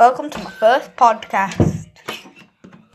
Welcome to my first podcast.